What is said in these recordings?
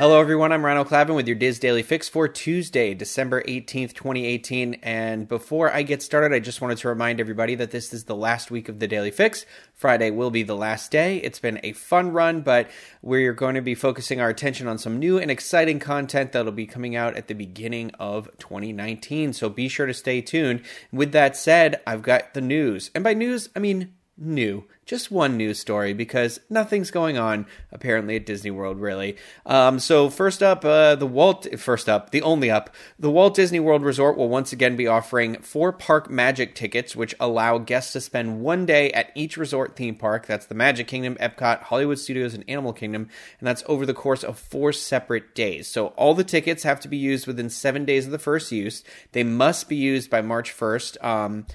Hello, everyone. I'm Rhino Clavin with your DIS Daily Fix for Tuesday, December 18th, 2018. And before I get started, I just wanted to remind everybody that this is the last week of the Daily Fix. Friday will be the last day. It's been a fun run, but we're going to be focusing our attention on some new and exciting content that'll be coming out at the beginning of 2019. So be sure to stay tuned. With that said, I've got the news. And by news, I mean new. Just one news story because nothing's going on apparently at Disney World really. Um, so first up, uh, the Walt. First up, the only up, the Walt Disney World Resort will once again be offering four park magic tickets, which allow guests to spend one day at each resort theme park. That's the Magic Kingdom, Epcot, Hollywood Studios, and Animal Kingdom, and that's over the course of four separate days. So all the tickets have to be used within seven days of the first use. They must be used by March first. Um,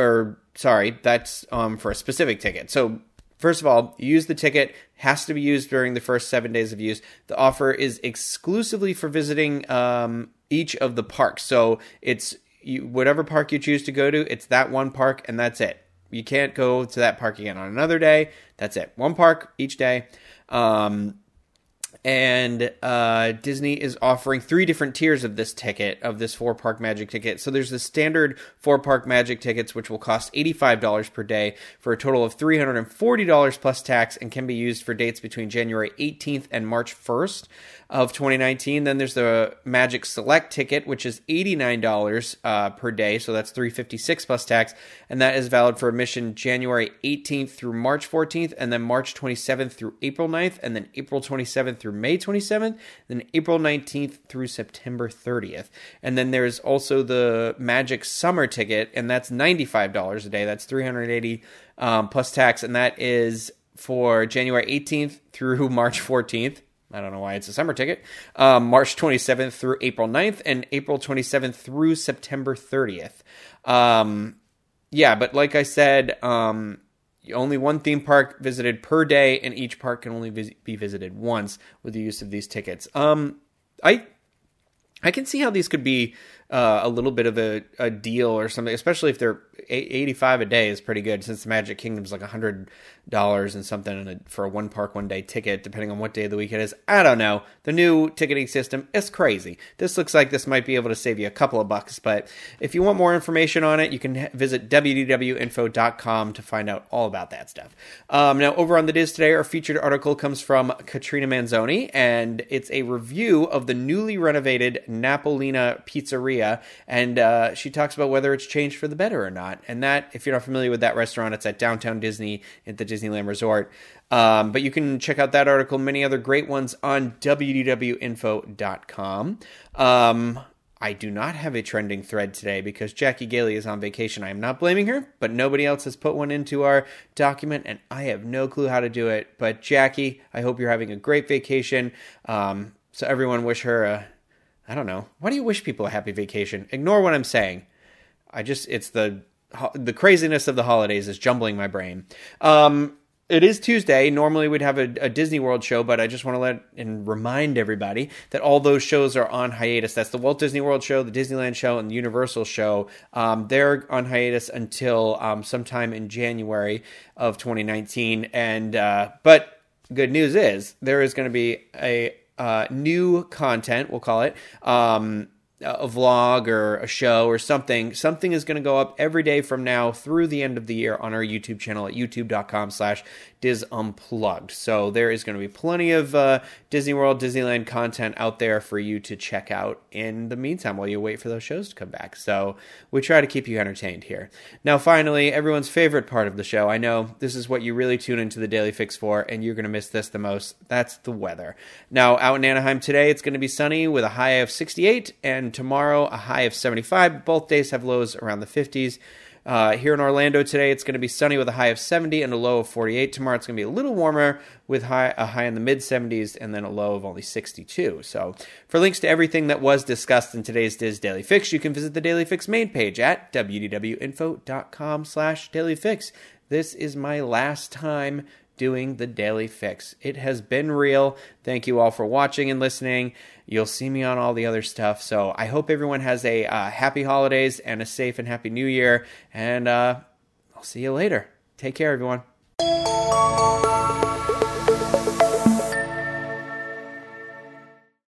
or sorry, that's um, for a specific ticket. So First of all, use the ticket has to be used during the first seven days of use. The offer is exclusively for visiting um, each of the parks. So it's you, whatever park you choose to go to, it's that one park and that's it. You can't go to that park again on another day. That's it. One park each day. Um, and uh, Disney is offering three different tiers of this ticket, of this four park magic ticket. So there's the standard four park magic tickets, which will cost $85 per day for a total of $340 plus tax and can be used for dates between January 18th and March 1st of 2019. Then there's the Magic Select ticket, which is $89 uh, per day, so that's 356 plus tax, and that is valid for admission January 18th through March 14th, and then March 27th through April 9th, and then April 27th through May 27th, then April 19th through September 30th. And then there's also the Magic Summer ticket, and that's $95 a day. That's 380 um, plus tax, and that is for January 18th through March 14th. I don't know why it's a summer ticket. Um, March 27th through April 9th and April 27th through September 30th. Um, yeah, but like I said, um, only one theme park visited per day, and each park can only vis- be visited once with the use of these tickets. Um, I I can see how these could be uh, a little bit of a, a deal or something, especially if they're 85 a day is pretty good since the Magic Kingdom's like $100 and something a, for a one park, one day ticket, depending on what day of the week it is. I don't know. The new ticketing system is crazy. This looks like this might be able to save you a couple of bucks, but if you want more information on it, you can visit wdwinfo.com to find out all about that stuff. Um, now, over on the DIS today, our featured article comes from Katrina Manzoni, and it's a review of the newly renovated Napolini Pizzeria, and uh, she talks about whether it's changed for the better or not. And that, if you're not familiar with that restaurant, it's at Downtown Disney at the Disneyland Resort. Um, but you can check out that article, many other great ones on wdwinfo.com. Um, I do not have a trending thread today because Jackie Gailey is on vacation. I am not blaming her, but nobody else has put one into our document, and I have no clue how to do it. But Jackie, I hope you're having a great vacation. Um, so everyone wish her a, I don't know. Why do you wish people a happy vacation? Ignore what I'm saying. I just, it's the the craziness of the holidays is jumbling my brain. Um, it is Tuesday. Normally we'd have a, a, Disney World show, but I just want to let and remind everybody that all those shows are on hiatus. That's the Walt Disney World show, the Disneyland show, and the Universal show. Um, they're on hiatus until um, sometime in January of 2019. And uh, but good news is there is going to be a uh, new content. We'll call it. Um, a vlog or a show or something something is going to go up every day from now through the end of the year on our youtube channel at youtube.com slash DIS Unplugged. So there is going to be plenty of uh, Disney World, Disneyland content out there for you to check out in the meantime while you wait for those shows to come back. So we try to keep you entertained here. Now, finally, everyone's favorite part of the show. I know this is what you really tune into the Daily Fix for, and you're going to miss this the most. That's the weather. Now, out in Anaheim today, it's going to be sunny with a high of 68, tomorrow, a high of 75. Both days have lows around the 50s. Uh, here in Orlando today, it's going to be sunny with a high of 70 and a low of 48. Tomorrow, it's going to be a little warmer with high, a high in the mid 70s and then a low of only 62. So, for links to everything that was discussed in today's DIS Daily Fix, you can visit the Daily Fix main page at wdwinfo.com/slash Daily Fix. This is my last time doing the Daily Fix. It has been real. Thank you all for watching and listening. You'll see me on all the other stuff. So I hope everyone has a uh, happy holidays and a safe and happy new year. And uh, I'll see you later. Take care, everyone.